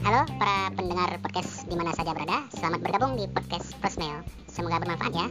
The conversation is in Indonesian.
Halo para pendengar podcast di mana saja berada, selamat bergabung di podcast Prosmail. Semoga bermanfaat ya.